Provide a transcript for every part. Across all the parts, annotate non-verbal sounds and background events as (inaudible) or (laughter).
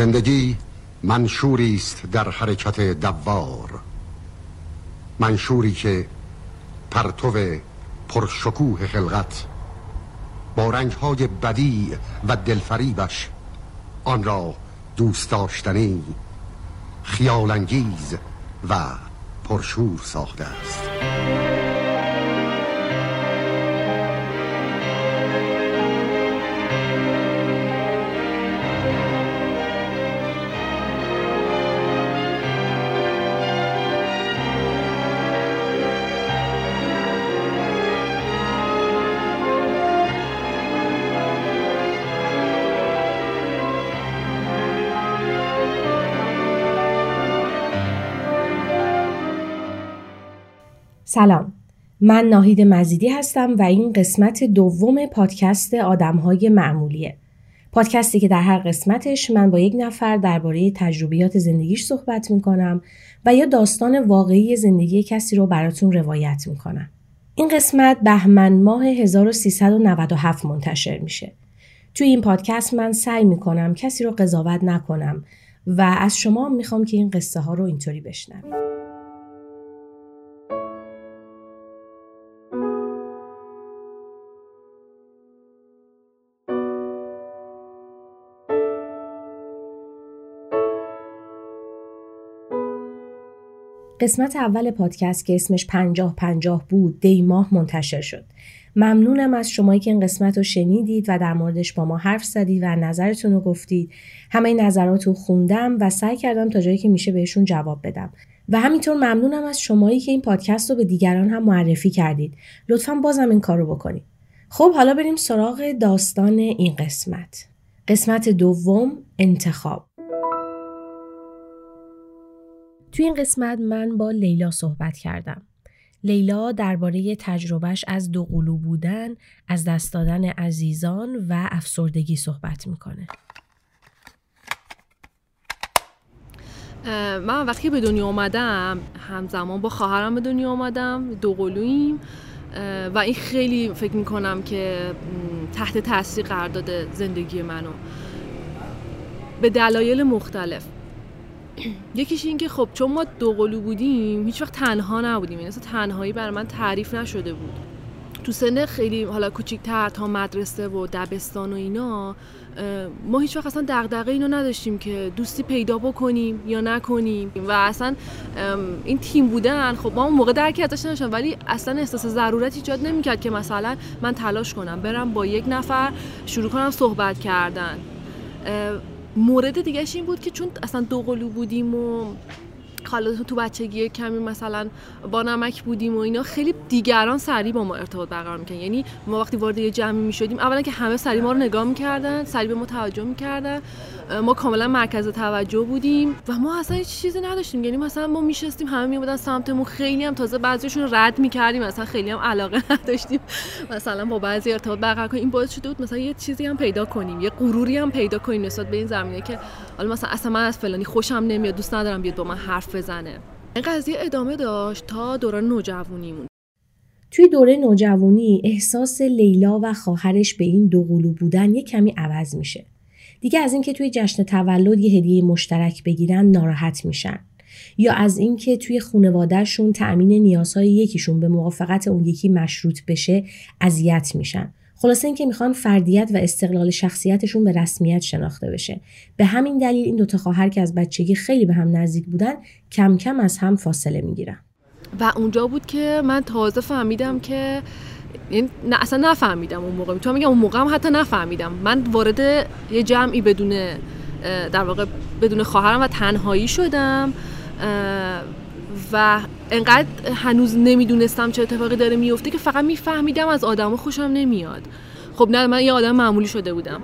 زندگی منشوری است در حرکت دوار. منشوری که پرتو پرشکوه خلقت با رنگ های بدی و دلفریبش آن را دوست داشتنی خیالانگیز و پرشور ساخته است. سلام. من ناهید مزیدی هستم و این قسمت دوم پادکست آدمهای معمولیه. پادکستی که در هر قسمتش من با یک نفر درباره تجربیات زندگیش صحبت می‌کنم و یا داستان واقعی زندگی کسی رو براتون روایت می‌کنم. این قسمت بهمن ماه 1397 منتشر میشه. توی این پادکست من سعی می‌کنم کسی رو قضاوت نکنم و از شما می‌خوام که این قصه ها رو اینطوری بشنوید قسمت اول پادکست که اسمش پنجاه پنجاه بود دی ماه منتشر شد. ممنونم از شمایی که این قسمت رو شنیدید و در موردش با ما حرف زدید و نظرتون رو گفتید. همه نظرات رو خوندم و سعی کردم تا جایی که میشه بهشون جواب بدم. و همینطور ممنونم از شمایی که این پادکست رو به دیگران هم معرفی کردید. لطفا بازم این کار رو بکنید. خب حالا بریم سراغ داستان این قسمت. قسمت دوم انتخاب توی این قسمت من با لیلا صحبت کردم. لیلا درباره تجربهش از دو قلو بودن، از دست دادن عزیزان و افسردگی صحبت می‌کنه. من وقتی به دنیا آمدم همزمان با خواهرم به دنیا آمدم دو قلویم و این خیلی فکر می‌کنم که تحت تاثیر قرار داده زندگی منو به دلایل مختلف (clears throat) یکیش این که خب چون ما دو قلو بودیم هیچ وقت تنها نبودیم. یعنی تنهایی برای من تعریف نشده بود. تو سن خیلی حالا کوچیک‌تر تا مدرسه و دبستان و اینا ما هیچ وقت اصلا دغدغه اینو نداشتیم که دوستی پیدا بکنیم یا نکنیم. و اصلا این تیم بودن خب ما اون موقع درکی ازش نداشتم ولی اصلا احساس ضرورت ایجاد نمی‌کرد که مثلا من تلاش کنم برم با یک نفر شروع کنم صحبت کردن. مورد دیگه این بود که چون اصلا دو قلو بودیم و حالا تو بچگی کمی مثلا با نمک بودیم و اینا خیلی دیگران سریع با ما ارتباط برقرار می‌کنن یعنی ما وقتی وارد یه جمعی می‌شدیم اولا که همه سریع ما رو نگاه می‌کردن سریع به ما توجه می‌کردن. ما کاملا مرکز توجه بودیم و ما اصلا هیچ چیزی نداشتیم. یعنی مثلا ما میشستیم همه میبودن سمتمون. خیلی هم تازه بعضیشون رد می‌کردیم. مثلا خیلی هم علاقه (laughs) نداشتیم. مثلا با بعضی ارتباط برقرار کنیم. این باعث شده بود مثلا یه چیزی هم پیدا کنیم. یه غروری هم پیدا کنیم نسبت به این زمینه که حالا مثلا اصلا من از فلانی خوشم نمیاد دوست ندارم بیاد با من حرف بزنه. این قضیه ادامه داشت تا دوران نوجوانیمون. توی دوره نوجوانی احساس لیلا و خواهرش به این دو قلو بودن یه کمی عوض میشه. دیگه از اینکه توی جشن تولد یه هدیه مشترک بگیرن ناراحت میشن. یا از اینکه توی خانوادهشون تأمین نیازهای یکیشون به موافقت اون یکی مشروط بشه اذیت میشن. خلاصه اینکه می‌خوان فردیت و استقلال شخصیتشون به رسمیت شناخته بشه. به همین دلیل این دوتا خواهر که از بچگی خیلی به هم نزدیک بودن کم کم از هم فاصله می‌گیرن. و اونجا بود که من تازه فهمیدم که یعنی نه اصلا نفهمیدم اون موقع. می‌تونم میگم اون موقع هم حتی نفهمیدم. من وارد یه جمعی بدون در واقع بدون خواهرم و تنهایی شدم و انقدر هنوز نمی‌دونستم چه اتفاقی داره میفته که فقط میفهمیدم از آدم خوشم نمیاد. خب نه من یه آدم معمولی شده بودم.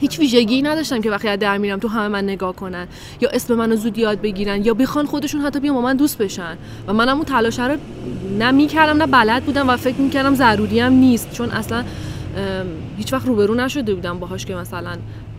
هیچ ویژگی نداشتم که وقتی در میرم تو همه من نگاه کنن یا اسم منو زود یاد بگیرن یا بخوان خودشون حتی بیان با من دوست بشن. و منم اون تلاش رو نه می‌کردم نه بلد بودم و فکر می‌کردم ضروری هم نیست. چون اصلا هیچ وقت روبرو نشده بودم باهاش که مثلا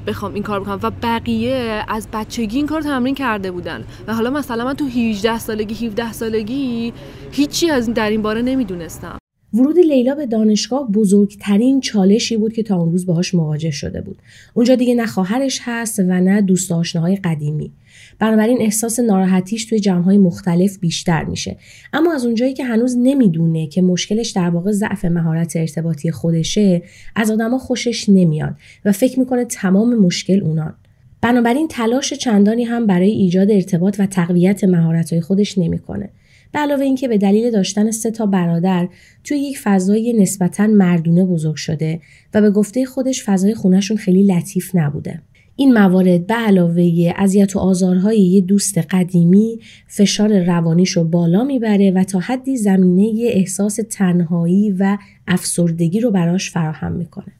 بخوام این کار بکنم. و بقیه از بچگی این کار تمرین کرده بودن. و حالا مثلا من تو 18 سالگی 17 سالگی هیچی از در این باره نمی‌دونستم. ورود لیلا به دانشگاه بزرگترین چالشی بود که تا اون روز باهاش مواجه شده بود. اونجا دیگه نه خواهرش هست و نه دوست آشناهای قدیمی. بنابراین احساس ناراحتیش توی جمعهای مختلف بیشتر میشه اما از اونجایی که هنوز نمی‌دونه که مشکلش در واقع ضعف مهارت ارتباطی خودشه از آدما خوشش نمیاد و فکر می‌کنه تمام مشکل اونان بنابراین تلاش چندانی هم برای ایجاد ارتباط و تقویت مهارت‌های خودش نمی‌کنه. به علاوه اینکه به دلیل داشتن سه تا برادر توی یک فضای نسبتا مردونه بزرگ شده و به گفته خودش فضای خونهشون خیلی لطیف نبوده. این موارد به علاوه اذیت و آزارهای یه دوست قدیمی فشار روانیش رو بالا می‌بره و تا حدی زمینه احساس تنهایی و افسردگی رو براش فراهم می‌کنه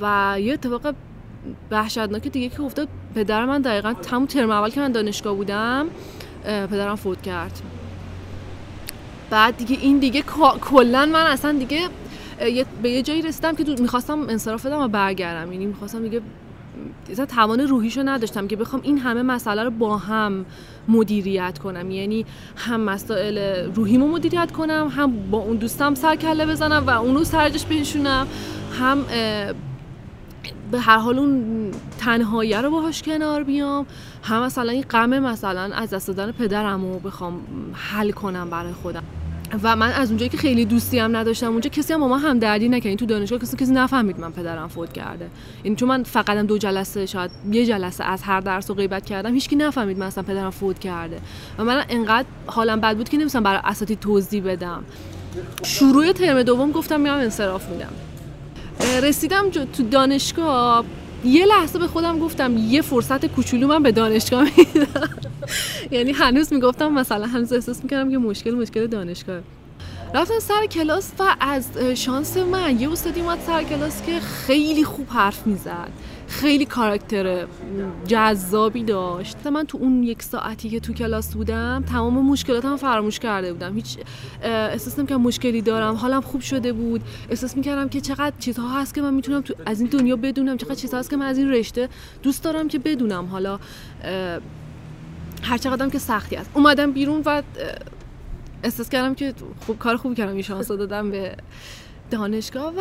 و یه اتفاق وحشتناک دیگه که افتاد پدر من دقیقا تمام ترم اول که من دانشگاه بودم پدرم فوت کرد بعد دیگه این دیگه کلا من اصلا دیگه به یه جایی رسیدم که می‌خواستم انصراف بدم و برگردم. یعنی می‌خواستم دیگه اصلا توان روحیشو نداشتم که بخوام این همه مسئله رو با هم مدیریت کنم. یعنی هم مسائل روحیمو مدیریت کنم هم با اون دوستم سر کله بزنم و اونو سرجش بنشونم هم به هر حال اون تنهایی رو باهاش کنار بیام. هم مثلا این غم مثلا از دست دادن پدرم بخوام حل کنم برای خودم. و من از اونجایی که خیلی دوستی هم نداشتم اونجا کسی هم با من هم دردی نکرد تو دانشگاه کسی کسی نفهمید من پدرم فوت کرده. این چون من فقط دو جلسه شاید یه جلسه از هر درس رو غیبت کردم هیچکی نفهمید من اصلا پدرم فوت کرده. و من انقدر حالم بد بود که نمیستم برای اساتی توضیح بدم. شروع ترم دوم گفتم میام انصراف میدم. رسیدم تو دانشگاه یه لحظه به خودم گفتم یه فرصت کوچولو من به دانشگاه میدم. (laughs) یعنی هنوز می‌گفتم مثلا هنوز احساس می‌کردم که مشکل مشکل دانشگاه. رفتم سر کلاس و از شانس من یه استادی اومد سر کلاس که خیلی خوب حرف می‌زد. خیلی کاراکتر جذابی داشت. من تو اون یک ساعتی که تو کلاس بودم تمام مشکلاتم فراموش کرده بودم. هیچ احساس که مشکلی دارم. حالم خوب شده بود. احساس می‌کردم که چقدر چیزها هست که من می‌تونم تو از این دنیا بدونم. چقدر چیزها هست که من از این رشته دوست دارم که بدونم. حالا هر چقدرم که سختی است. اومدم بیرون و احساس کردم که خوب کار خوبی کردم. این شانس دادم به دانشگاه و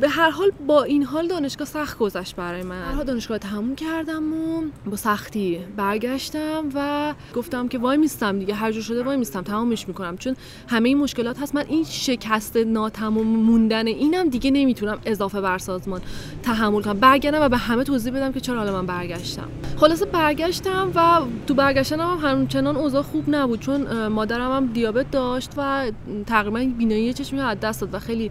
به هر حال با این حال دانشگاه سخت گذشت برای من. هر دانشگاه تموم کردم و با سختی برگشتم و گفتم که وای میستم دیگه هر جور شده وای میستم تمامش می‌کنم. چون همه این مشکلات هست من این شکست ناتمام موندن اینم دیگه نمی‌تونم اضافه بر سازمان تحمل کنم. برگردم و به همه توضیح بدم که چرا حالا من برگشتم. خلاصه برگشتم و تو برگشتنم هم همچنان اوضاع خوب نبود چون مادرم هم دیابت داشت و تقریبا بینایی چشمی از دست داد و خیلی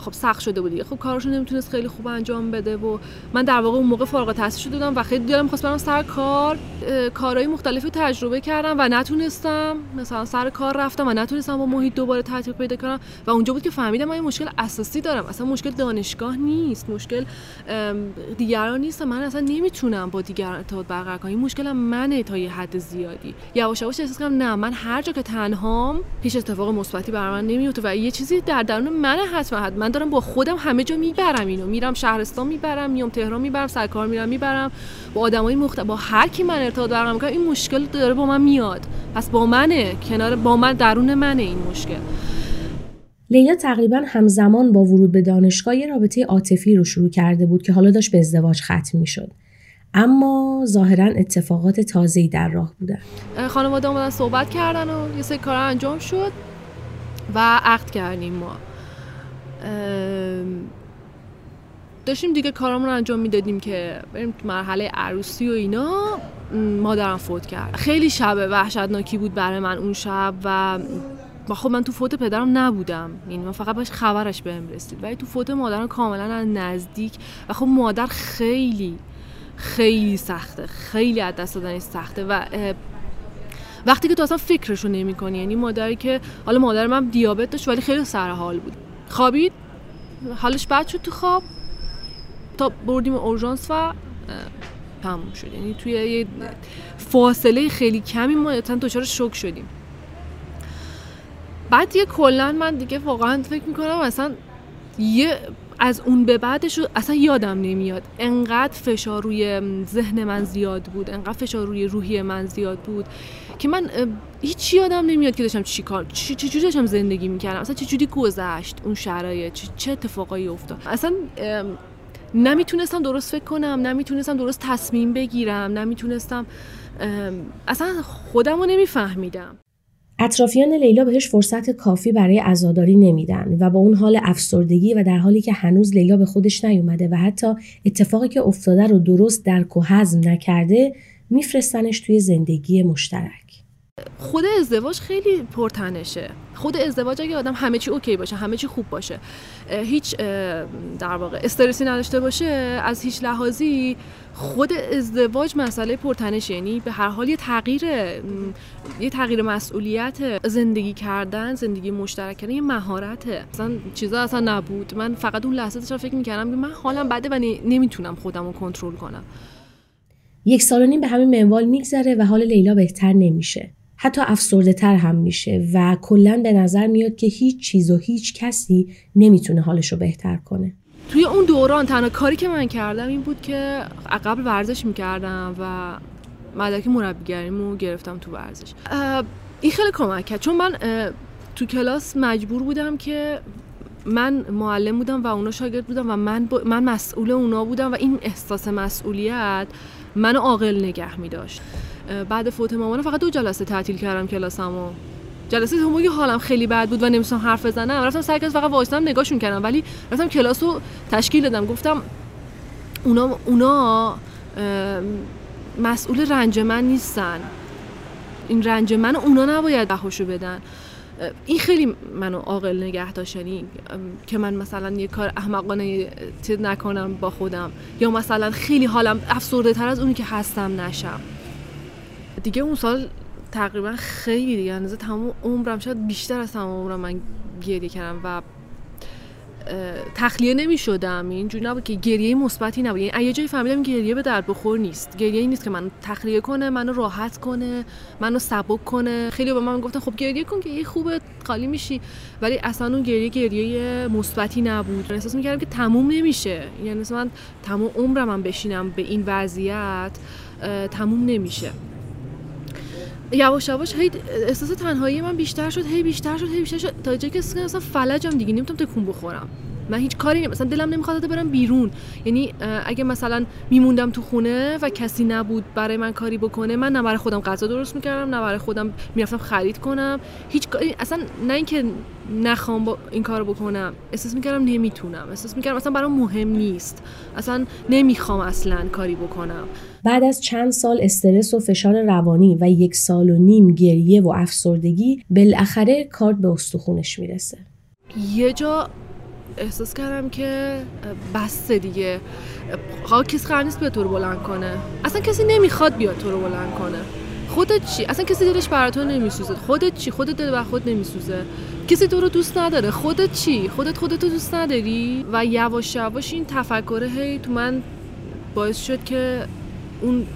خب سخت شده بود دیگه خب کاراشو نمی‌تونست خیلی خوب انجام بده و من در واقع اون موقع فارغ التحصیل شده بودم و خیلی دلم می‌خواست برم سر کار. کارهای مختلفی تجربه کردم و نتونستم. مثلا سر کار رفتم و نتونستم با محیط دوباره تطبیق پیدا کنم و اونجا بود که فهمیدم من مشکل اساسی دارم. اصلا مشکل دانشگاه نیست مشکل دیگران نیست من اصلا نمی‌تونم با دیگران ارتباط برقرار کنم. این مشکل منه تا یه حد زیادی. یواش یواش احساس کردم نه من هر جا که تنهام هیچ اتفاق مثبتی برای من نمیفته و یه چیزی در درون من حتما. من دارم با خودم همه جا می‌برم اینو. میرم شهرستان می‌برم میام تهران می‌برم سرکار میرم می‌برم. با آدمای مختلف با هر کی من ارتباط برقرار می‌کنم این مشکل داره با من میاد. پس با منه. کنار با من درون منه این مشکل. لیلا تقریبا همزمان با ورود به دانشگاه یه رابطه عاطفی رو شروع کرده بود که حالا داشت به ازدواج ختم می‌شد. اما ظاهرا اتفاقات تازه‌ای در راه بودن. خانواده اومدن صحبت کردن و یه سری کار انجام شد و عقد کردیم ما. داشتیم دیگه کارامون رو انجام می‌دادیم که بریم تو مرحله عروسی و اینا مادرم فوت کرد. خیلی شب وحشتناکی بود برای من اون شب و خب من تو فوت پدرم نبودم. یعنی من فقط باش خبرش بهم رسید. ولی تو فوت مادرم کاملا نزدیک و خب مادر خیلی خیلی سخته. خیلی از دست دادنش سخته و وقتی که تو اصلا فکرشو نمی کنی یعنی مادری که حالا مادر من دیابت داشت ولی خیلی سر حال بود. خوابید؟ حالش بد شد تو خواب؟ تا بردیم اورژانس و تموم شد. یعنی توی یه فاصله خیلی کمی ما اصلا دچار شوک شدیم. بعد یه کلا من دیگه واقعا فکر می‌کنم اصلا یه از اون به بعدش اصلا یادم نمیاد. انقدر فشار روی ذهن من زیاد بود انقدر فشار روی روحی من زیاد بود که من هیچ یادم نمیاد که داشتم چی کار چه جوری داشتم زندگی می‌کردم اصلا چه جوری گذشت اون شرایط چه اتفاقایی افتاد. اصلا نمی‌تونستم درست فکر کنم نمی‌تونستم درست تصمیم بگیرم نمی‌تونستم اصلا خودم رو نمیفهمیدم. اطرافیان لیلا بهش فرصت کافی برای عزاداری نمیدن و با اون حال افسردگی و در حالی که هنوز لیلا به خودش نیومده و حتی اتفاقی که افتاده رو درست درک و هضم نکرده میفرستنش توی زندگی مشترک. خود ازدواج خیلی پرتنشه. خود ازدواج اگه آدم همه چی اوکی باشه همه چی خوب باشه هیچ در واقع استرسی نداشته باشه از هیچ لحاظی خود ازدواج مسئله پرتنشه یعنی به هر حال یه تغییر یه تغییر مسئولیت زندگی کردن زندگی مشترک کردن یه مهارته اصلا چیزا اصلا نبود. من فقط اون لحظه داشتم فکر می‌کردم که من حالم بده و نمی‌تونم خودم رو کنترل کنم. یک سال و نیم به همین منوال میگذره و حال لیلا بهتر نمیشه. حتی افسرده تر هم میشه و کلا به نظر میاد که هیچ چیز و هیچ کسی نمی‌تونه حالش رو بهتر کنه. توی اون دوران تنها کاری که من کردم این بود که قبل ورزش می‌کردم و مدرک مربیگریمو گرفتم تو ورزش. این خیلی کمک کرد. چون من تو کلاس مجبور بودم که من معلم بودم و اونا شاگرد بودم و من, من مسئول اونا بودم و این احساس مسئولیت منو عاقل نگه می داشت بعد فوت مامانم فقط دو جلسه تعطیل کردم کلاسمو. جلسه دومی حالم خیلی بد بود و نمیستم حرف بزنم. رفتم سر کلاس فقط وایسادم نگاهشون کردم. ولی رفتم کلاس رو تشکیل دادم. گفتم اونا اونا مسئول رنج من نیستن. این رنج من اونا نباید بهاشو بدن. این خیلی منو عاقل نگه داشت. یعنی که من مثلا یه کار احمقانه نکنم با خودم. یا مثلا خیلی حالم افسرده تر از اونی که هستم نشم. دیگه اون سال تقریبا خیلی دیگه. اندازه تمام عمرم شاید بیشتر از تمام عمرم من گریه کردم و تخلیه نمی شدم اینجوری نبود که گریه مثبتی نبود. یعنی یه جایی فهمیدم گریه به درد بخور نیست. گریه نیست که من تخلیه کنه منو راحت کنه منو سبک کنه. خیلی به من گفتن خب گریه کن که یه خوبه خالی میشی. ولی اصلا اون گریه گریه مثبتی نبود. احساس می‌کردم که تموم نمیشه. یعنی من تمام عمرم من بشینم به این وضعیت تموم نمیشه. یواش یواش هی احساس تنهایی من بیشتر شد هی بیشتر شد هی بیشتر شد تا جایی که اصلا فلجم دیگه نمی‌تونم تکون بخورم. من هیچ کاری نمی... مثلا دلم نمی‌خواد برم بیرون. یعنی اگه مثلا میموندم تو خونه و کسی نبود برای من کاری بکنه من نه برای خودم غذا درست می‌کردم نه برای خودم می‌رفتم خرید کنم. هیچ اصلا نه اینکه نخوام با این کارو بکنم احساس می‌کردم نمی‌تونم. احساس می‌کردم اصلا برام مهم نیست. اصلا نمی‌خوام اصلا کاری بکنم. بعد از چند سال استرس و فشار روانی و یک سال و نیم گریه و افسردگی بالاخره کارت به استخونش می‌رسه. یه جا احساس کردم که بسته دیگه. ها کسی قرار نیست بیاد تو رو بلند کنه. اصلا کسی نمی‌خواد بیاد تو رو بلند کنه. خودت چی؟ اصلا کسی دلش برای تو نمیسوزه. خودت چی؟ خودت دل بر خود نمیسوزه. کسی تو رو دوست نداره. خودت چی؟ خودت خودت رو دوست نداری؟ و یواش یواش این تفکر هی تو من باعث شد که اون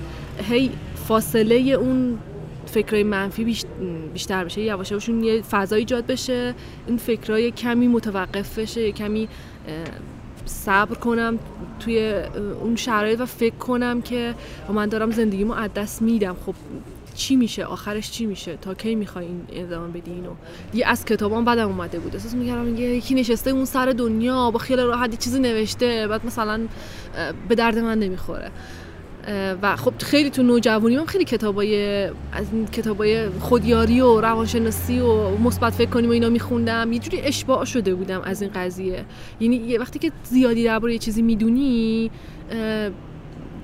هی فاصله اون فکرای منفی بیشتر بشه یواش یواشون یه فضا ایجاد بشه این فکرای کمی متوقف بشه کمی صبر کنم توی اون شرایط و فکر کنم که من دارم زندگیمو از دست میدم. خب چی میشه؟ آخرش چی میشه؟ تا کی می‌خوای این ادامه بدی اینو؟ یه از کتابام بعدم اومده بود. احساس می‌کردم یکی نشسته اون سر دنیا با خیال راحت چیزی نوشته بعد مثلا به درد من نمی‌خوره. و خب خیلی تو نوجوانی من خیلی کتابای از این کتابای خودیاری و روانشناسی و مثبت فکر کنیم و اینا میخوندم. یه جوری اشباع شده بودم از این قضیه. یعنی یه وقتی که زیادی درباره یه چیزی می‌دونی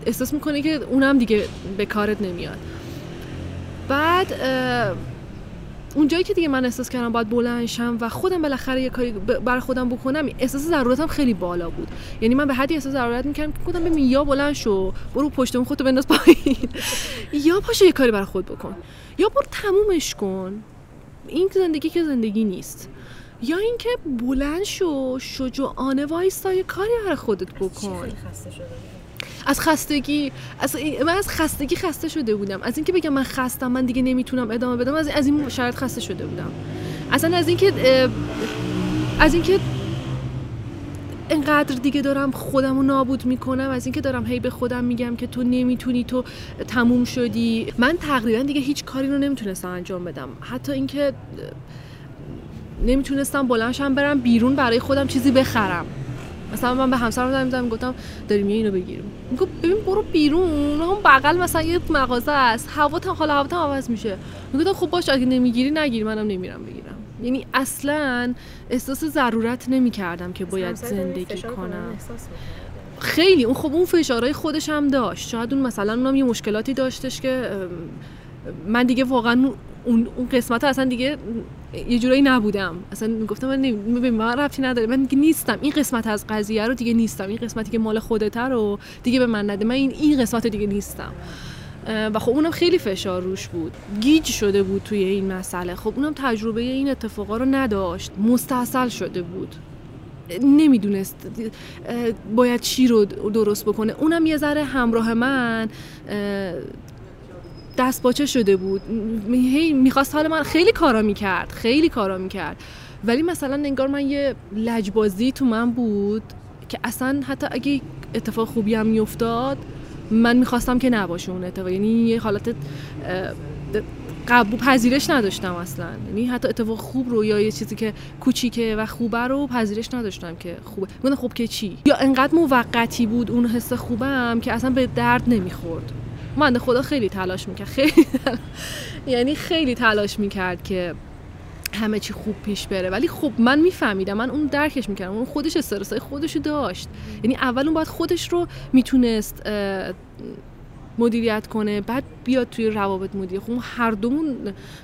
احساس می‌کنه که اونم دیگه به کارت نمیاد. بعد اون جایی که دیگه من احساس کردم باید بلند شم و خودم بالاخره یه کاری برای خودم بکنم احساس ضرورتم خیلی بالا بود. یعنی من به حدی احساس ضرورت می‌کردم که خودم ببین یا بلند شو برو پشتم خودتو بنداز پایین. (laughs) یا پاشو یه کاری برای خود بکن. یا برو تمومش کن. این زندگی که زندگی نیست. یا اینکه بلند شو شجاعانه وایستا یه کاری برای خودت بکن. از خستگی از من از خستگی خسته شده بودم. از اینکه بگم من خستم من دیگه نمی‌تونم ادامه بدم از از این شرط خسته شده بودم. اصلا از اینکه از اینکه انقدر دیگه دارم خودم رو نابود می‌کنم از اینکه دارم هی به خودم میگم که تو نمی‌تونی تو تموم شدی. من تقریبا دیگه هیچ کاری رو نمی‌تونستم انجام بدم. حتی اینکه نمی‌تونستم بلنشم برم بیرون برای خودم چیزی بخرم. مثلا من به همسرم زنگ زدم گفتم داریم اینو بگیریم. میگه ببین برو بیرون اون بغل مثلا یه مغازه است هوا هم حالا هوا عوض میشه. می‌گفتم خب باش اگه نمی‌گیری نگیر منم نمیرم بگیرم. یعنی اصلا احساس ضرورت نمی‌کردم که باید زندگی کنم. خیلی اون خب اون فشارهای خودش هم داشت. شاید اون مثلا اونم یه مشکلاتی داشتش که من دیگه واقعا اون اون قسمت اصلا دیگه یه جورایی نبودم. اصلا گفتم من به من ربطی نداره. من نیستم. این قسمت از قضیه رو دیگه نیستم. این قسمتی که مال خودته رو دیگه به من نده. من این این قسمت دیگه نیستم. و خب اونم خیلی فشار روش بود. گیج شده بود توی این مسئله. خب اونم تجربه این اتفاقا رو نداشت. مستاصل شده بود. نمی‌دونست باید چی رو درست بکنه. اونم یه ذره همراه من دست باچه شده بود. هی می‌خواست حال من خیلی کارا می‌کرد خیلی کارا می‌کرد. ولی مثلا انگار من یه لجبازی تو من بود که اصلا حتی اگه اتفاق خوبی هم میافتاد من می‌خواستم که نباشه اون اتفاق. یعنی یه حالت قبول پذیرش نداشتم اصلا. یعنی حتی اتفاق خوب رو یا یه چیزی که کوچیکه و خوبه رو پذیرش نداشتم که خوبه. گفتم خب که چی؟ یا انقدر موقتی بود اون حس خوبم که اصلا به درد نمی‌خورد. من خدا خیلی تلاش می‌کرد خیلی یعنی خیلی تلاش می‌کرد که همه چی خوب پیش بره. ولی خب من میفهمیدم من اون درکش می‌کردم اون خودش استرسای خودش داشت. یعنی اول اون باید خودش رو می‌تونست مدیریت کنه بعد بیاد توی روابط مدیر. خب هر دومون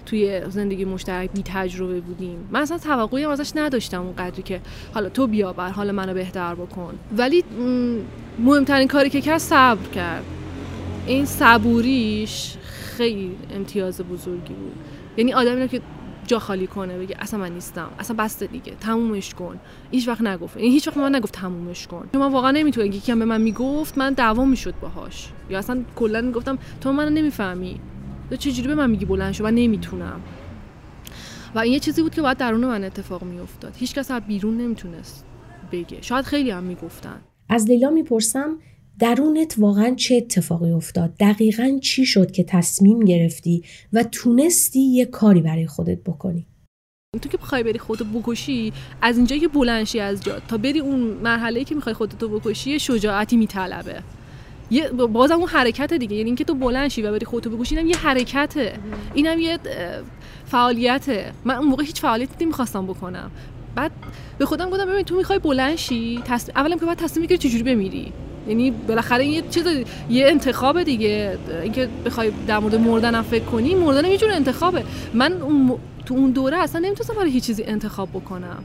توی زندگی مشترک بی تجربه بودیم. من اصلا توقعی ازش نداشتم اون قدری که حالا تو بیا بر حال منو بهتر بکن. ولی مهمترین کاری که کرد صبر کرد. این صبوریش خیلی امتیاز بزرگی بود. یعنی آدمی که جا خالی کنه بگه اصلا من نیستم اصلا بسته دیگه تمومش کن. هیچ وقت نگفت این هیچ وقت من نگفت تمومش کن. من واقعا نمی‌تونم یکی هم به من می‌گفت من دعوا می‌شد باهاش. یا اصلا کلا گفتم تو منو نمی‌فهمی. تو چجوری به من میگی بلند شو؟ من نمی‌تونم. و این یه چیزی بود که باید درون من اتفاق میافتاد. هیچ از بیرون نمی‌تونست بگه. شاید خیلی هم می‌گفتن. از لیلا می‌پرسم درونت واقعا چه اتفاقی افتاد؟ دقیقا چی شد که تصمیم گرفتی و تونستی یه کاری برای خودت بکنی؟ تو که بخوای بری خودتو بکشی از اینجا که بلنشی از جا تا بری اون مرحله که می‌خوای خودتو بکشی شجاعتی میطلبه. یه بازم اون حرکت دیگه یعنی اینکه تو بلنشی و بری خودتو بکشی اینم یه حرکته. اینم یه فعالیته. من اون موقع هیچ فعالیتی نمی‌خواستم بکنم. بعد به خودم گفتم ببین تو می‌خوای بلنشی تصمیم که باید تصمیم می‌گیری چجوری بمیری. یعنی بالاخره یه چیز یه انتخاب دیگه. اینکه بخوای در مورد مردن فکر کنی مردن یه جور انتخابه. من اون تو اون دوره اصلا نمی‌تونستم برای هیچ چیزی انتخاب بکنم.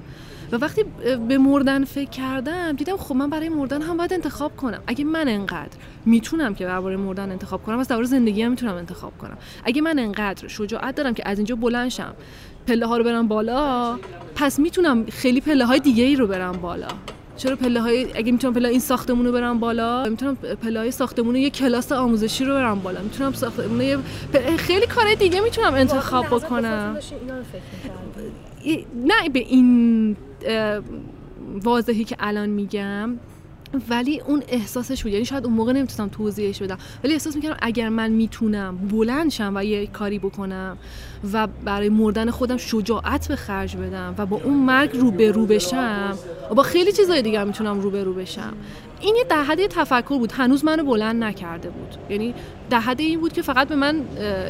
و وقتی به مردن فکر کردم دیدم خب من برای مردن هم باید انتخاب کنم. اگه من انقدر می‌تونم که درباره مردن انتخاب کنم از درباره زندگی هم می‌تونم انتخاب کنم. اگه من انقدر شجاعت دارم که از اینجا بلند شم پله ها رو برم بالا پس می‌تونم خیلی پله های دیگه ای رو برم بالا. چرا پله های اگه می‌تونم پله این ساختمون رو برم بالا می‌تونم پله های ساختمون یه کلاس آموزشی رو برم بالا. می‌تونم ساختمون یه خیلی کارهای دیگه می‌تونم انتخاب بکنم. نه به این واضحی که الان میگم ولی اون احساسش بود. یعنی شاید اون موقع نمی‌تونم توضیحش بدم. ولی احساس می‌کردم اگر من می‌تونم بلند شم و یه کاری بکنم و برای مردن خودم شجاعت به خرج بدم و با اون مرگ رو به رو بشم. و با خیلی چیزای دیگه می‌تونم رو به رو بشم. این یه دهده تفکر بود. هنوز منو بلند نکرده بود. یعنی دهده این بود که فقط به من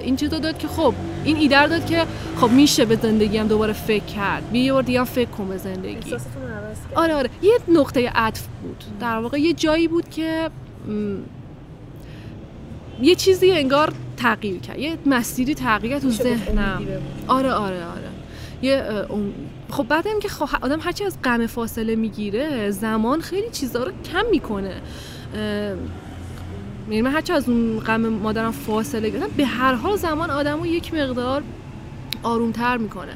این چیز داد که خب این ایدر داد که خب میشه به زندگیم دوباره فکر کرد. بیا یه بار دیگه فکر کن به زندگی. آره آره. یه نقطه عطف بود. در واقع یه جایی بود که یه چیزی انگار تغییر کرد. یه مسیری تغییر تو ذهنم. آره آره آره. یه خب بعد که خب آدم هرچی از غم فاصله می‌گیره زمان خیلی چیزا رو کم می‌کنه. یعنی من هرچی از اون غم مادرم فاصله گرفتم به هر حال زمان آدم رو یک مقدار آرومتر می‌کنه.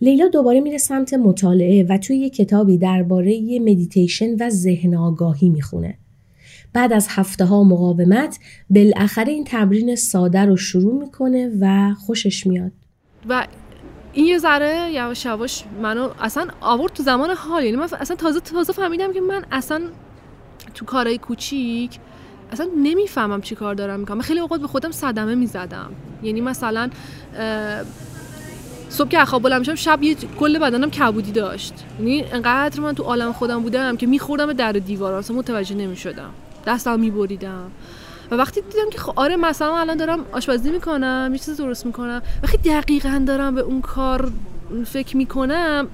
لیلا دوباره میره سمت مطالعه و توی یه کتابی درباره مدیتیشن و ذهن آگاهی می‌خونه. بعد از هفته ها مقاومت بالاخره این تمرین ساده رو شروع می‌کنه و خوشش میاد. و این یه ذره یواش یواش منو اصلا آورد تو زمان حال. یعنی من اصلا تازه تازه فهمیدم که من اصلا تو کارهای کوچیک اصلا نمی‌فهمم چی کار دارم می‌کنم. خیلی اوقات به خودم صدمه می‌زدم. یعنی مثلا صبح که خواب بلند میشم شب یه کل بدنم کبودی داشت. یعنی انقدر من تو عالم خودم بودم که میخوردم در دیوار اصلا متوجه نمی‌شدم. دستم میبریدم. و وقتی دیدم که خب آره مثلا الان دارم آشپزی می‌کنم یه چیز درست می‌کنم. وقتی دقیقا دارم به اون کار فکر می‌کنم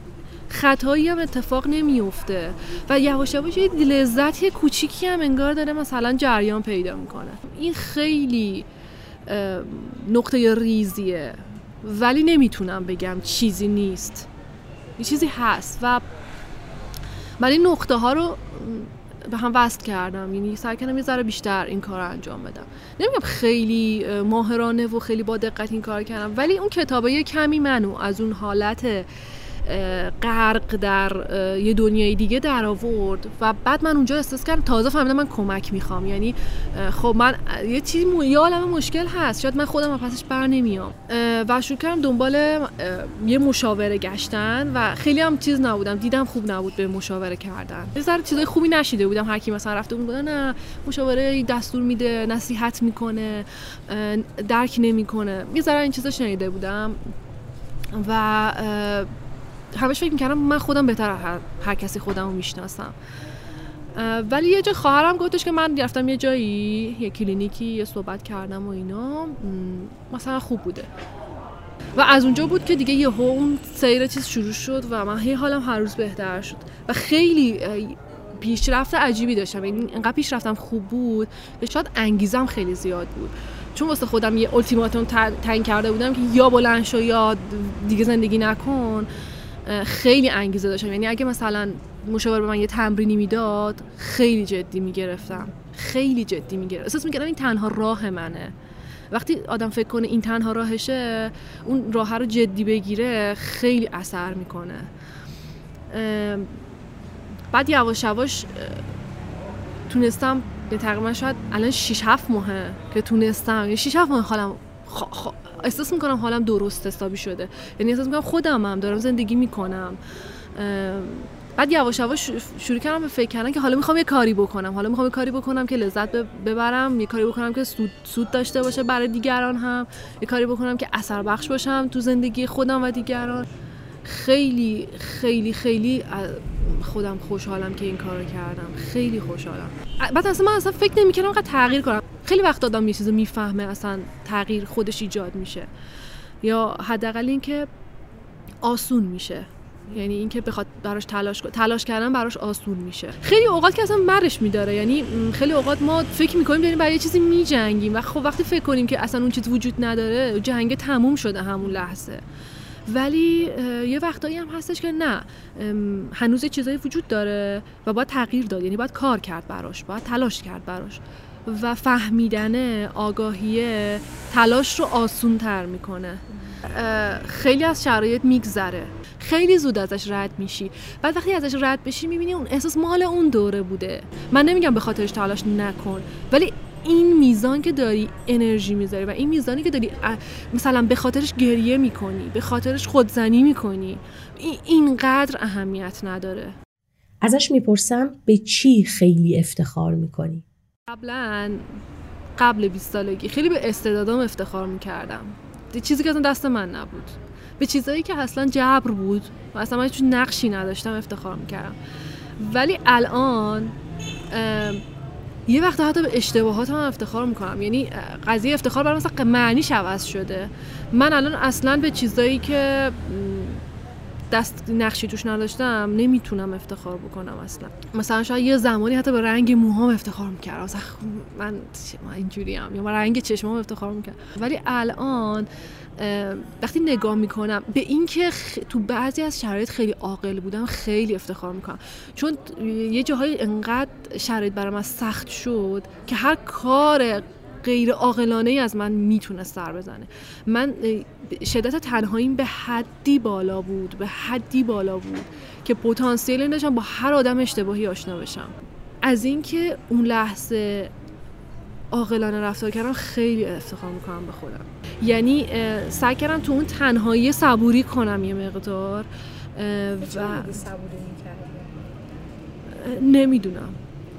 خطایی هم اتفاق نمیفته و یواش یواش یه لذت کوچیکی هم انگار داره مثلا جریان پیدا می‌کنه. این خیلی نقطه ریزیه. ولی نمی‌تونم بگم چیزی نیست. یه چیزی هست. و من این نقطه ها رو به هم وصل کردم. یعنی سعی کردم یه ذره بیشتر این کار رو انجام بدم. نمیگم خیلی ماهرانه و خیلی با دقت این کار کردم ولی اون کتابه یه کمی منو از اون حالت غرق در یه دنیای دیگه در آورد و بعد من اونجا احساس کردم تازه فهمیدم من کمک می‌خوام. یعنی خب من یه چیزی م... یه عالم مشکل هست. شاید من خودم پسش بر نمیام. و شروع کردم دنبال یه مشاوره گشتن و خیلی هم چیز نبودم. دیدم خوب نبود به مشاوره کردن. یه ذره چیزای خوبی نشیده بودم. هر کی مثلا رفته بود نه مشاوره دستور میده نصیحت می‌کنه درک نمی‌کنه. یه ذره این چیزا شنیده بودم. و همش فکر می‌کردم من خودم بهتر هر, هر کسی خودم رو می‌شناسم. ولی یه جا خواهرم گفتش که من رفتم یه جایی یه کلینیکی یه صحبت کردم و اینا. مثلا خوب بوده. و از اونجا بود که دیگه یهو اون سیر چیز شروع شد و من هی حالم هر روز بهتر شد. و خیلی پیشرفت عجیبی داشتم. یعنی انقدر پیشرفتم خوب بود که شاید انگیزم خیلی زیاد بود. چون واسه خودم یه التیماتوم تعیین کرده بودم که یا بلند شو یا دیگه زندگی نکن. خیلی انگیزه داشتم. یعنی اگه مثلا مشاور به من یه تمرینی می‌داد خیلی جدی می‌گرفتم. خیلی جدی می‌گرفتم. احساس می‌کردم این تنها راه منه. وقتی آدم فکر کنه این تنها راهشه اون راه رو جدی بگیره خیلی اثر می‌کنه. بعد یواش یواش تونستم تقریبا شاید الان 6 7 ماهه که تونستم. یه 6 7 ماه حالم احساس می‌کنم حالم درست حسابی شده. یعنی احساس می‌کنم خودم هم دارم زندگی می‌کنم. بعد یواش یواش شروع کردم به فکر کردن که حالا می‌خوام یه کاری بکنم. حالا می‌خوام یه کاری بکنم که لذت ببرم یه کاری بکنم که سود, سود داشته باشه برای دیگران هم یه کاری بکنم که اثر بخش باشم تو زندگی خودم و دیگران. خیلی خیلی خیلی خودم خوشحالم که این کار کردم. خیلی خوشحالم. بعد اصلا من اصلا فکر نمی‌کردم انقدر تغییر کنم. خیلی وقت آدم یه چیزو می‌فهمه اصلا تغییر خودش ایجاد میشه. یا حداقل اینکه آسون میشه. یعنی اینکه بخواد براش تلاش تلاش کردن براش آسون میشه. خیلی اوقات که اصلا مرش میداره. یعنی خیلی اوقات ما فکر می‌کنیم داریم برای یه چیزی میجنگیم. و خب وقتی فکر کنیم که اصلا اون چیز وجود نداره جنگ تموم شده همون لحظه. ولی یه وقتایی هم هستش که نه. هنوز چیزایی وجود داره و باید تغییر داد. یعنی باید کار کرد براش باید تلاش کرد براش. و فهمیدن آگاهیه تلاش رو آسون تر می‌کنه خیلی از شرایط میگذره. خیلی زود ازش رد میشی. بعد وقتی ازش رد بشی می‌بینی اون احساس مال اون دوره بوده. من نمیگم به خاطرش تلاش نکن. ولی این میزان که داری انرژی می‌ذاری و این میزانی که داری مثلا به خاطرش گریه می‌کنی به خاطرش خودزنی می‌کنی اینقدر اهمیت نداره. ازش می‌پرسم به چی خیلی افتخار می‌کنی؟ قبلا قبل 20 سالگی خیلی به استعدادام افتخار می‌کردم. چیزی که اصلا دست من نبود. به چیزایی که اصلا جبر بود و اصلا من هیچ نقشی نداشتم افتخار می‌کردم. ولی الان یه وقت حتی به اشتباهات هم افتخار می‌کنم. یعنی قضیه افتخار برای مثلا معنیش عوض شده. من الان اصلا به چیزایی که دست نقشی توش نداشتم نمی‌تونم افتخار بکنم اصلا. مثلا شاید یه زمانی حتی به رنگ موهام افتخار می‌کردم. مثلا من اینجوری هم یا رنگ چشمام افتخار می‌کردم. ولی الان وقتی نگاه می‌کنم به اینکه تو بعضی از شرایط خیلی عاقل بودم خیلی افتخار می‌کنم. چون یه جاهای انقدر شرایط برای من سخت شد که هر کار غیر عاقلانه ای از من می‌تونه سر بزنه. من شدت تنهاییم به حدی بالا بود به حدی بالا بود که پتانسیل داشتم با هر آدم اشتباهی آشنا بشم. از اینکه اون لحظه عاقلانه رفتار کردم خیلی افتخار می‌کنم به خودم. یعنی سعی کردم تو اون تنهایی صبوری کنم یه مقدار و نمی‌دونم.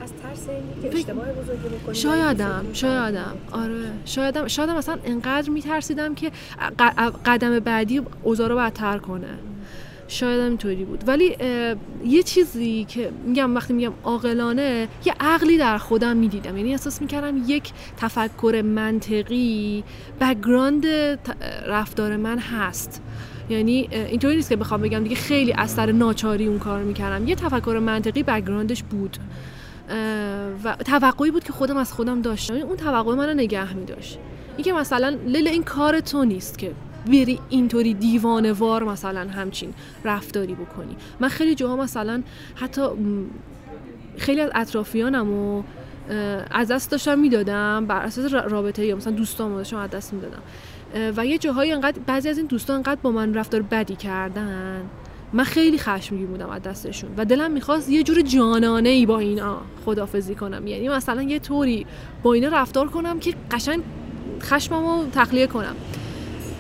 از ترس اینکه اشتباه بزرگی بکنی شایدم شایدم. آره شایدم شایدم مثلا انقدر میترسیدم که قدم بعدی اوضاع رو بدتر کنه. شاید اینطوری بود. ولی یه چیزی که میگم وقتی میگم عاقلانه یه عقلی در خودم می‌دیدم. یعنی احساس می‌کردم یک تفکر منطقی بکگراند رفتار من هست. یعنی اینطوری نیست که بخوام بگم دیگه خیلی از سر ناچاری اون کار می‌کردم. یه تفکر منطقی بکگراندش بود. و توقعی بود که خودم از خودم داشتم. اون توقع من رو نگه میداشت. اینکه مثلا لیل این کار تو نیست که بری اینطوری دیوانوار مثلا همچین رفتاری بکنی. من خیلی جاها مثلا حتی خیلی از اطرافیانم و از دست داشتم می‌دادم بر اساس رابطه یا مثلا دوستام داشتم از دست می‌دادم. و یه جاهایی انقدر بعضی از این دوستان انقدر با من رفتار بدی کردن. من خیلی خشمگین بودم از دستشون و دلم می‌خواست یه جور جانانه ای با اینا خدافزی کنم. یعنی مثلا یه طوری با اینا رفتار کنم که قشنگ خشممو تخلیه کنم.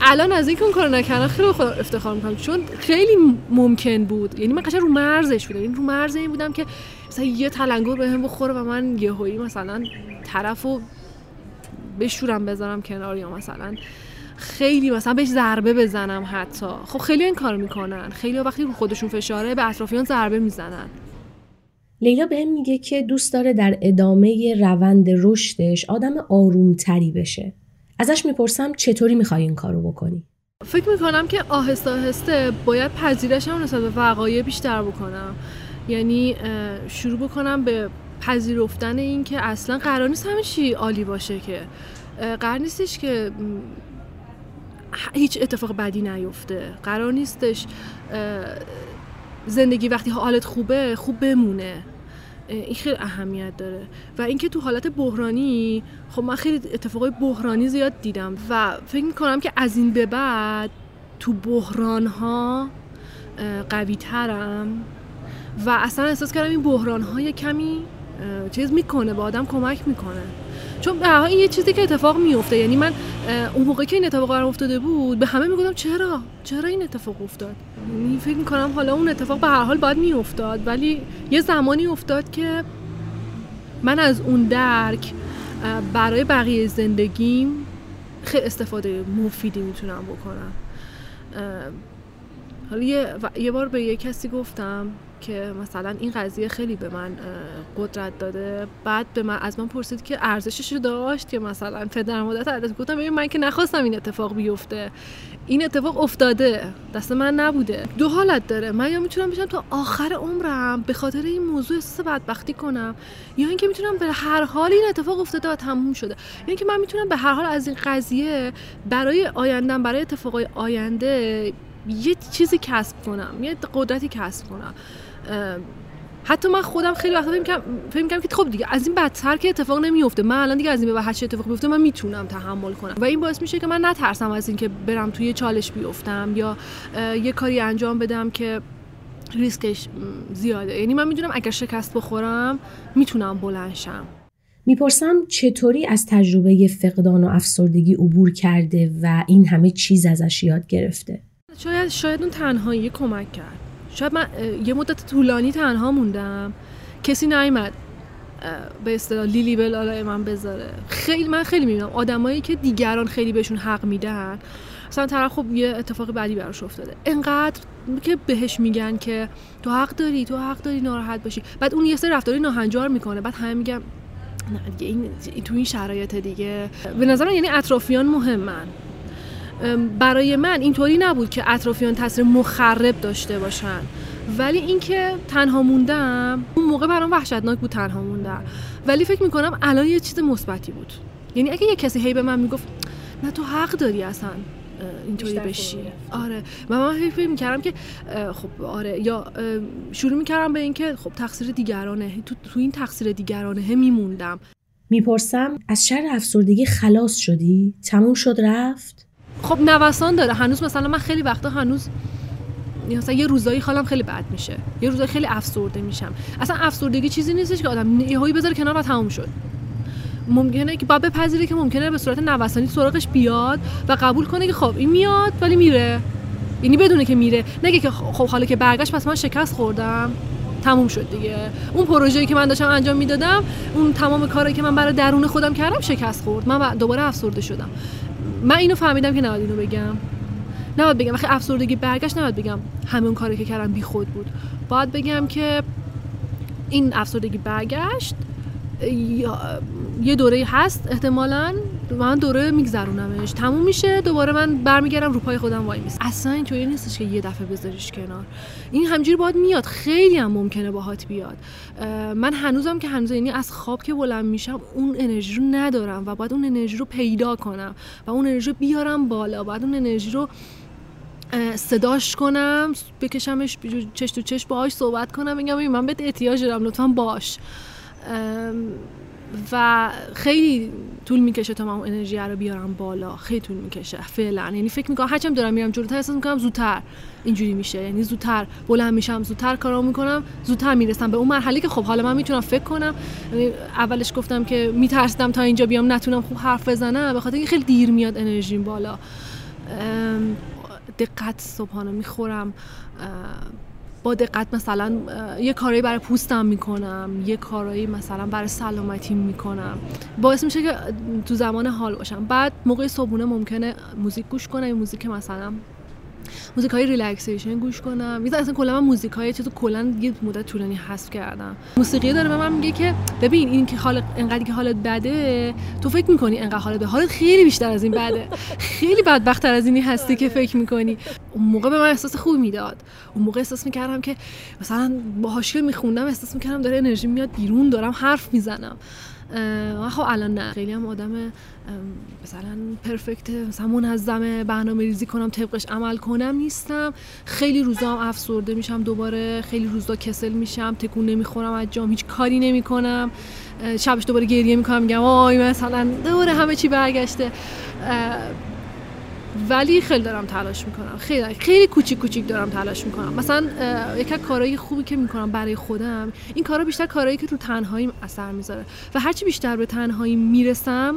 الان از اینکه اون کارو نکردم خیلی خدا افتخار می‌کنم. چون خیلی ممکن بود. یعنی من قشنگ رو مرزش بودم. این رو مرز این بودم که مثلا یه تلنگر بهم بخوره و من یهویی مثلا طرفو بشورم بذارم کنار یا مثلا خیلی مثلا بهش ضربه بزنم حتی. خب خیلی این کار می‌کنن. خیلی وقتی رو خودشون فشاره به اطرافیان ضربه می‌زنن. لیلا بهم میگه که دوست داره در ادامه روند رشدش آدم آرومتری بشه. ازش می‌پرسم چطوری می‌خوای این کارو بکنی؟ فکر می‌کنم که آهسته آهسته باید پذیرشم نسبت به وقایع بیشتر بکنم. یعنی شروع بکنم به پذیرفتن این که اصلا قرار نیست همه چی عالی باشه که. قرار نیستش که هیچ اتفاق بدی نیفته. قرار نیستش زندگی وقتی حالت خوبه خوب بمونه. این خیلی اهمیت داره. و اینکه تو حالت بحرانی خب من خیلی اتفاقای بحرانی زیاد دیدم و فکر می‌کنم که از این به بعد تو بحران ها قوی ترم و اصلا احساس کردم این بحران های کمی چیز می‌کنه به آدم کمک می‌کنه. چون به این یه چیزی که اتفاق میفته یعنی من اون موقع که این اتفاق برام افتاده بود به همه می‌گفتم چرا؟ چرا این اتفاق افتاد؟ یعنی فکر می‌کنم حالا اون اتفاق به هر حال باید میافتاد. ولی یه زمانی افتاد که من از اون درک برای بقیه زندگیم خیلی استفاده مفیدی می‌تونم بکنم. حالا یه بار به یه کسی گفتم که مثلا این قضیه خیلی به من قدرت داده. بعد به من از من پرسید که ارزشش رو داشت که مثلا پدر مادر ارزش گفتم ببین من که نخواستم این اتفاق بیفته. این اتفاق افتاده. دست من نبوده. دو حالت داره. من یا می‌تونم بشم تا آخر عمرم به خاطر این موضوع احساس بدبختی کنم یا اینکه می‌تونم به هر حال این اتفاق افتاده و تموم شده. یا اینکه من می‌تونم به هر حال از این قضیه برای آیندم برای اتفاقای آینده یه چیزی کسب کنم یه قدرتی کسب کنم. حتی من خودم خیلی وقتا فکر فکر که خب دیگه از این بدتر که اتفاق نمیفته من الان دیگه از این به بعد هر اتفاق بیفته من می‌تونم تحمل کنم. و این باعث میشه که من نترسم از اینکه برم توی چالش بیفتم یا یه کاری انجام بدم که ریسکش زیاده. یعنی من می‌دونم اگر شکست بخورم می‌تونم بلنشم می‌پرسم چطوری از تجربه فقدان و افسردگی عبور کرده و این همه چیز ازش یاد گرفته؟ شاید شاید اون تنهایی کمک کرد. شاید من یه مدت طولانی تنها موندم. کسی نیومد به اصطلاح لیلی بلالای من بذاره. خیلی من خیلی می‌بینم آدمایی که دیگران خیلی بهشون حق میدن. مثلا طرف خب یه اتفاق بعدی براش افتاده. انقدر که بهش میگن که تو حق داری تو حق داری ناراحت باشی. بعد اون یه سری رفتاری ناهنجار می‌کنه. بعد همه میگم نه این تو این شرایط دیگه. به نظرم یعنی اطرافیان مهمن. برای من اینطوری نبود که اطرافیان تاثیر مخرب داشته باشن. ولی اینکه تنها موندم اون موقع برام وحشتناک بود تنها موندم ولی فکر می‌کنم الان یه چیز مثبتی بود. یعنی اگه یه کسی هی به من می‌گفت نه تو حق داری اصلا اینطوری بشی. آره. و من فکر می‌کردم که خب آره. یا شروع می‌کردم به اینکه خب تقصیر دیگرانه. تو, تو این تقصیر دیگرانه میموندم. می‌پرسم از شر افسردگی خلاص شدی؟ تموم شد رفت؟ خب نوسان داره. هنوز مثلا من خیلی وقتا هنوز مثلا یه روزایی حالم خیلی بد میشه. یه روزایی خیلی افسرده میشم. اصلا افسردگی چیزی نیستش که آدم یهویی بذاره کنار و تموم شد. ممکنه که با بپذیره که ممکنه به صورت نوسانی سراغش بیاد و قبول کنه که خب این میاد ولی میره. یعنی بدونه که میره. نگه که خب حالا که برگشت پس من شکست خوردم. تموم شد دیگه. اون پروژه‌ای که من داشتم انجام می‌دادم اون تمام کاری که من برای درون خودم کردم شکست خورد. من دوباره افسرده شدم. من اینو فهمیدم که نباید اینو بگم. نباید بگم. وقتی افسردگی برگشت نباید بگم. همه اون کاری که کردم بی خود بود. باید بگم که این افسردگی برگشت. یه دوره هست احتمالا من دوره میگذرونمش. تموم میشه دوباره من برمیگردم رو پای خودم وای میست اصلا اینطوری نیستش که یه دفعه بذاریش کنار. این همجوری باید میاد. خیلی هم ممکنه باهات بیاد. من هنوزم که هنوز یعنی از خواب که بلند میشم اون انرژی رو ندارم و باید اون انرژی رو پیدا کنم و اون انرژی رو بیارم بالا. باید اون انرژی رو صداش کنم بکشمش چش تو چش باهاش صحبت کنم بگم من بهت احتیاج دارم لطفا باش. و خیلی طول می‌کشه تا من اون انرژی رو بیارم بالا. خیلی طول می‌کشه فعلا. یعنی فکر می‌کنم هرچند دارم میرم جلوتر احساس می‌کنم زودتر اینجوری میشه. یعنی زودتر بلند میشم زودتر کارا می‌کنم زودتر می‌رسم به اون مرحله که خب حالا من می‌تونم فکر کنم. یعنی اولش گفتم که میترسیدم تا اینجا بیام نتونم خوب حرف بزنم. به خاطر اینکه خیلی دیر میاد انرژیم بالا. دقت صبحانه می‌خورم. با دقت مثلا یه کارایی برای پوستم می‌کنم یه کارایی مثلا برای سلامتی می‌کنم. باعث میشه که تو زمان حال باشم. بعد موقع صبحونه ممکنه موزیک گوش کنم موزیک مثلا موزیک های relaxation گوش کنم. می‌ذارم اصلا کلا من موزیک های چیزو کلا یه مدت طولانی حذف کردم. موسیقی داره به من میگه که ببین این که حال انقدر که حالت بده تو فکر می‌کنی انقدر حالت بده. حالت خیلی بیشتر از این بده. خیلی بدبختتر از اینی هستی که فکر می‌کنی. اون موقع به من احساس خوب می‌داد. اون موقع احساس می‌کردم که مثلا با حاشیه میخوندم احساس می‌کردم داره انرژی میاد بیرون دارم حرف می‌زنم. خب الان نه. خیلی هم آدم مثلا پرفکت مثلا منظم برنامه ریزی کنم طبقش عمل کنم نیستم. خیلی روزا هم افسرده میشم دوباره خیلی روزا کسل میشم تکون نمی‌خورم از جام هیچ کاری نمی‌کنم. شبش دوباره گریه می‌کنم میگم آی مثلا دوباره همه چی برگشته. ولی خیلی دارم تلاش می‌کنم. خیلی خیلی کوچیک کوچیک دارم تلاش می‌کنم. مثلا یک کارهای خوبی که می‌کنم برای خودم این کارا بیشتر کارهایی که رو تنهایی اثر می‌ذاره. و هرچی بیشتر به تنهایی می‌رسم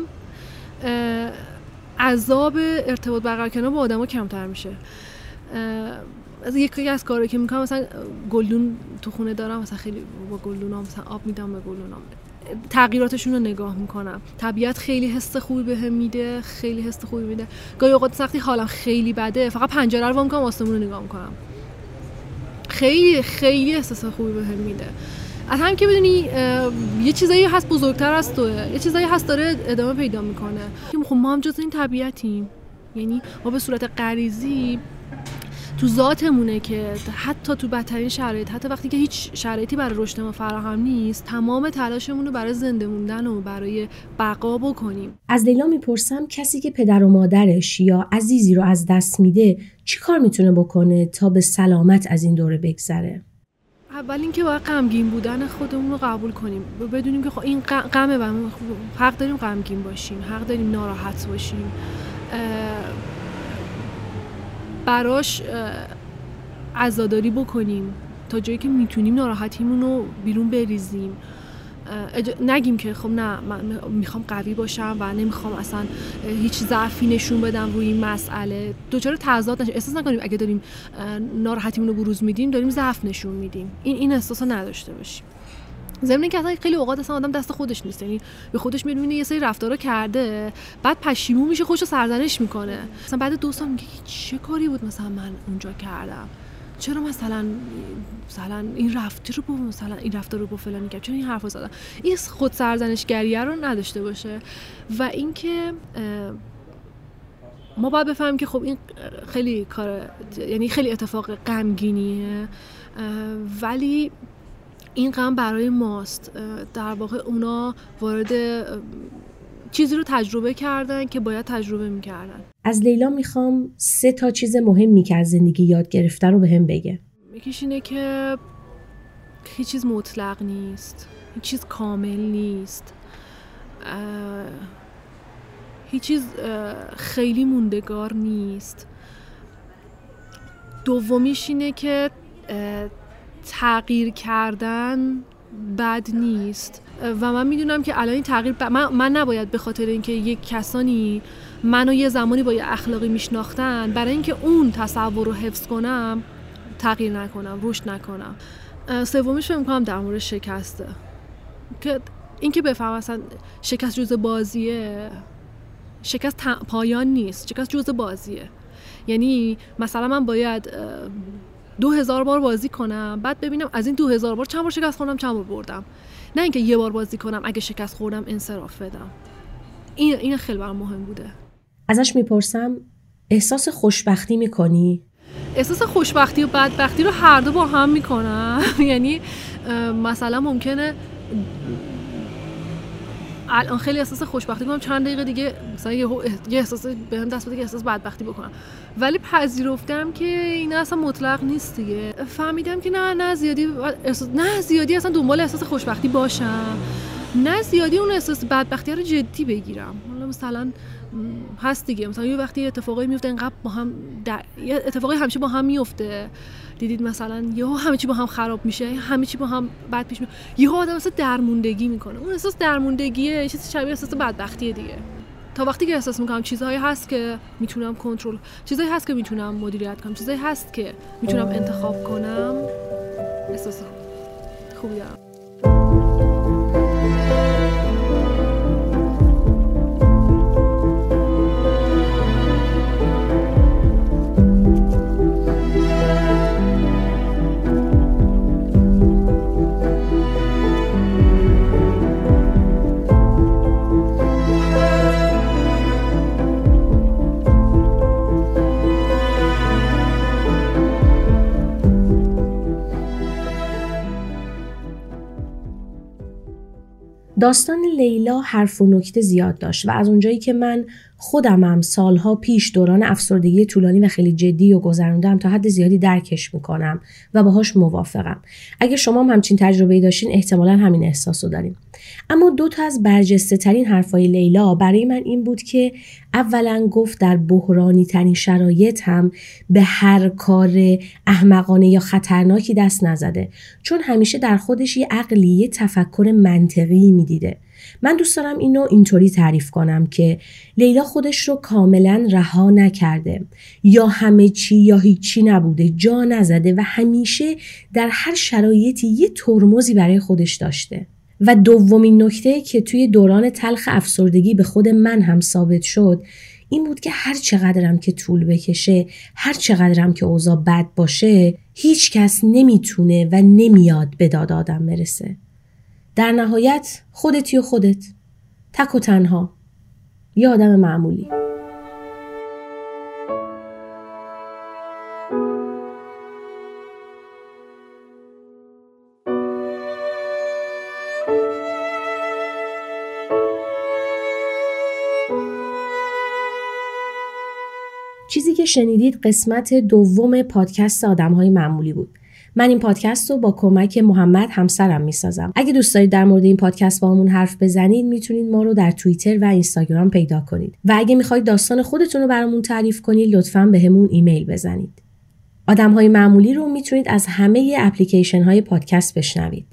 عذاب ارتباط برقرار کردن با آدما کمتر میشه. از یکی از کارهایی که می‌کنم مثلا گلدون تو خونه دارم مثلا خیلی با گلدونام مثلا آب میدم به گلدونام. تغییراتشون رو نگاه می‌کنم. طبیعت خیلی حس خوبی بهم به میده خیلی حس خوبی میده. گاهی اوقات سختی حالم خیلی بده فقط پنجره رو می‌کنم آسمون رو نگاه می‌کنم. خیلی خیلی احساس خوبی بهم به میده. از هم که بدونی یه چیزایی هست بزرگتر از توه. یه چیزایی هست داره ادامه پیدا می‌کنه. خب ما هم جز این طبیعتیم. یعنی ما به صورت غریزی تو ذاتمونه که حتی تو بدترین شرایط حتی وقتی که هیچ شرایطی برای رشد ما فراهم نیست تمام تلاشمون رو برای زنده موندن و برای بقا بکنیم. از لیلا می‌پرسم کسی که پدر و مادرش یا عزیزی رو از دست میده چی کار می‌تونه بکنه تا به سلامت از این دوره بگذره؟ اول اینکه باید غمگین بودن خودمون رو قبول کنیم. بدونیم که خب این غمه و حق داریم غمگین باشیم حق داریم ناراحت باشیم. براش عزاداری بکنیم تا جایی که می‌تونیم ناراحتیمون رو بیرون بریزیم. نگیم که خب نه من می‌خوام قوی باشم و نمی‌خوام اصلا هیچ ضعفی نشون بدم روی این مسئله. دوچار تضاد نشه احساس نکنیم اگه داریم ناراحتیمون رو بروز میدیم داریم ضعف نشون میدیم. این این احساس نداشته باشیم. ضمن که اصلا خیلی اوقات اصلا آدم دست خودش نیست. یعنی به خودش میاد یه سری رفتارا کرده بعد پشیمون میشه خوش سرزنش می‌کنه. مثلا بعد دو سال میگه چه کاری بود مثلا من اونجا کردم؟ چرا مثلا مثلا این رفتی رو با مثلا این رفتار رو با فلانی کرد چرا این حرفو زدم؟ این خود سرزنشگریه رو نداشته باشه. و اینکه ما باید بفهمیم که خب این خیلی کار یعنی خیلی اتفاق غمگینیه. ولی این غم برای ماست. در واقع اونا وارد چیزی رو تجربه کردن که باید تجربه می‌کردن. از لیلا می‌خوام سه تا چیز مهمی که از زندگی یاد گرفته رو به هم بگه. یکیش اینه که هیچ چیز مطلق نیست. هیچ چیز کامل نیست. هیچ چیز خیلی موندگار نیست. دومیش اینه که تغییر کردن بد نیست. و من می‌دونم که الان این تغییر ب... من, من نباید به خاطر اینکه یک کسانی منو یه زمانی با یه اخلاقی میشناختن برای اینکه اون تصور رو حفظ کنم تغییر نکنم رشد نکنم. سومیش فکر کنم در مورد شکسته. که اینکه بفهم اصلا شکست جزء بازیه شکست پایان نیست شکست جزء بازیه. یعنی مثلا من باید دو هزار بار بازی کنم بعد ببینم از این دو هزار بار چند بار شکست خوردم چند بار بردم. نه اینکه یه بار بازی کنم اگه شکست خوردم انصراف بدم. این این خیلی برام مهم بوده. ازش می‌پرسم احساس خوشبختی می‌کنی؟ احساس خوشبختی و بدبختی رو هر دو با هم می‌کنم. (laughs) یعنی مثلا ممکنه الان خیلی احساس خوشبختی کنم. چند دقیقه دیگه مثلا یه احساس به هم دست بده که احساس بدبختی بکنم. ولی پذیرفتم که این اصلا مطلق نیست دیگه. فهمیدم که نه نه زیادی احساس نه زیادی اصلا دنبال احساس خوشبختی باشم. نه زیادی اون احساس بدبختی رو جدی بگیرم. حالا مثلا هست دیگه. مثلا یه وقتی اتفاقایی میفته اینقدر با هم در... اتفاقی همیشه با هم میفته دیدید مثلا یهو همه چی با هم خراب میشه همه چی با هم بد پیش میره یهو آدم اصلا درموندگی می‌کنه. اون احساس درموندگیه چیز شبیه احساس بدبختیه دیگه. تا وقتی که احساس می‌کنم چیزهایی هست که می‌تونم کنترل چیزهایی هست که می‌تونم مدیریت کنم چیزهایی هست که می‌تونم انتخاب کنم احساس خوبی داستان لیلا حرف و نکته زیاد داشت و از اونجایی که من خودمم سالها پیش دوران افسردگی طولانی و خیلی جدی و گذروندم تا حد زیادی درکش می‌کنم و باهاش موافقم. اگه شما هم همچین تجربه داشتین احتمالا همین احساس رو داریم اما دو تا از برجسته ترین حرفای لیلا برای من این بود که اولا گفت در بحرانی ترین شرایط هم به هر کار احمقانه یا خطرناکی دست نزده چون همیشه در خودش یه عقلی یه تفکر منطقی می‌دیده. من دوست دارم اینو اینطوری تعریف کنم که لیلا خودش رو کاملا رها نکرده. یا همه چی یا هیچی نبوده جا نزده و همیشه در هر شرایطی یه ترمزی برای خودش داشته. و دومین نکته که توی دوران تلخ افسردگی به خود من هم ثابت شد این بود که هر چقدرم که طول بکشه هر چقدرم که اوضاع بد باشه هیچ کس نمی‌تونه و نمیاد به داد آدم برسه. در نهایت خودتی و خودت. تک و تنها. یه آدم معمولی. که شنیدید قسمت دوم پادکست آدم های معمولی بود. من این پادکست رو با کمک محمد همسرم می‌سازم. اگه دوست دارید در مورد این پادکست با همون حرف بزنید می‌تونید ما رو در توییتر و اینستاگرام پیدا کنید. و اگه می‌خواید داستان خودتون رو برامون تعریف کنید لطفا به همون ایمیل بزنید. آدم های معمولی رو می‌تونید از همه اپلیکیشن های پادکست بشنوید.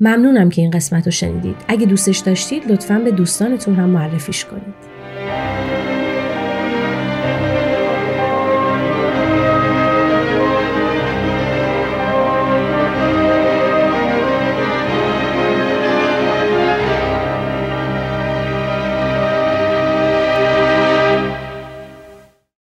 ممنونم که این قسمت رو شنیدید. اگه دوستش داشتید لطفا به دوستانتون هم معرفیش کنید.